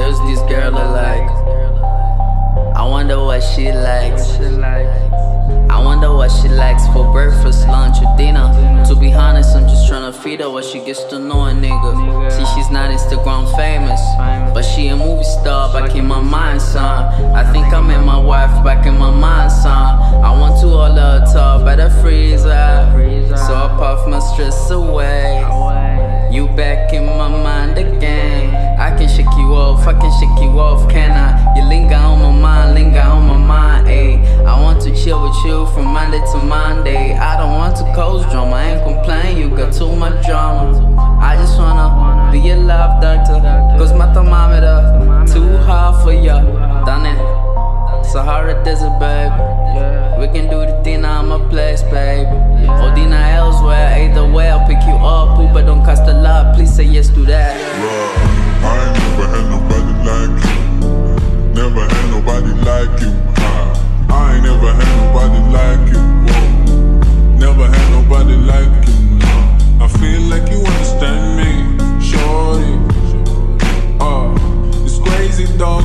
There's this girl I like. I wonder what she likes. I wonder what she likes for breakfast, lunch, or dinner. To be honest, I'm just trying to feed her what she gets to know a nigga. See, she's not Instagram famous, but she a movie star back in my mind, son. I think I met my wife back in my mind, son. I want to hold her top at the freezer, so I puff my stress away. I shake you off, can I? You linger on my mind, linger on my mind, ayy. I want to chill with you from Monday to Monday. I don't want to cause drama, I ain't complain, you got too much drama. I just wanna be a love doctor, cause my thermometer too hard for ya. Done it. Sahara Desert, baby. We can do the thing on my place, baby. Or dinner elsewhere,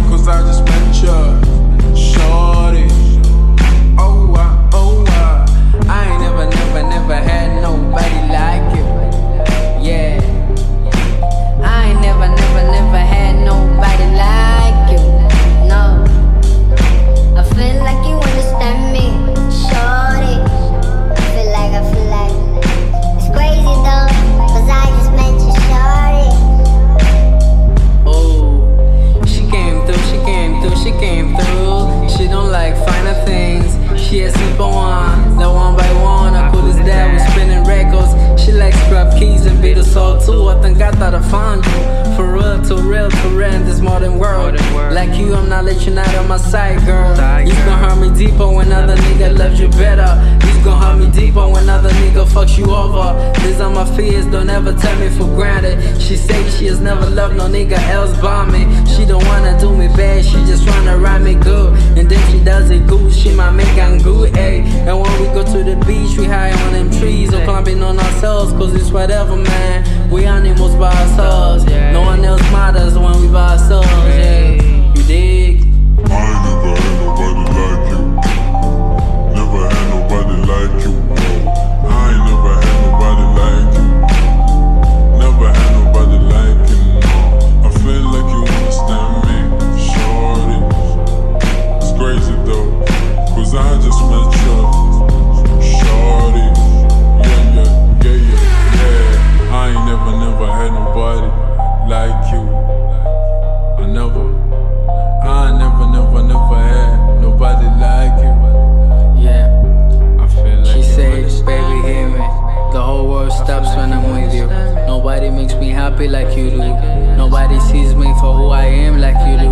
cause I just met you, shorty. Not let you out of my sight, girl. You gon' hurt me deeper when other nigga loves you better. You gon' hurt me deeper when other nigga fucks you over. These are my fears, don't ever take me for granted. She say she has never loved no nigga else by me. She don't wanna do me bad, she just wanna ride me good. And then she does it good, she might make I'm good, ayy. And when we go to the beach, we high on them trees or climbing on ourselves, cause it's whatever, man. We animals by ourselves. No one else matters when we. never, I never, never, never had nobody like. Yeah. I feel like she says, baby, hear me. The whole world stops when I'm with you. Nobody makes me happy like you do. Nobody sees me for who I am like you do.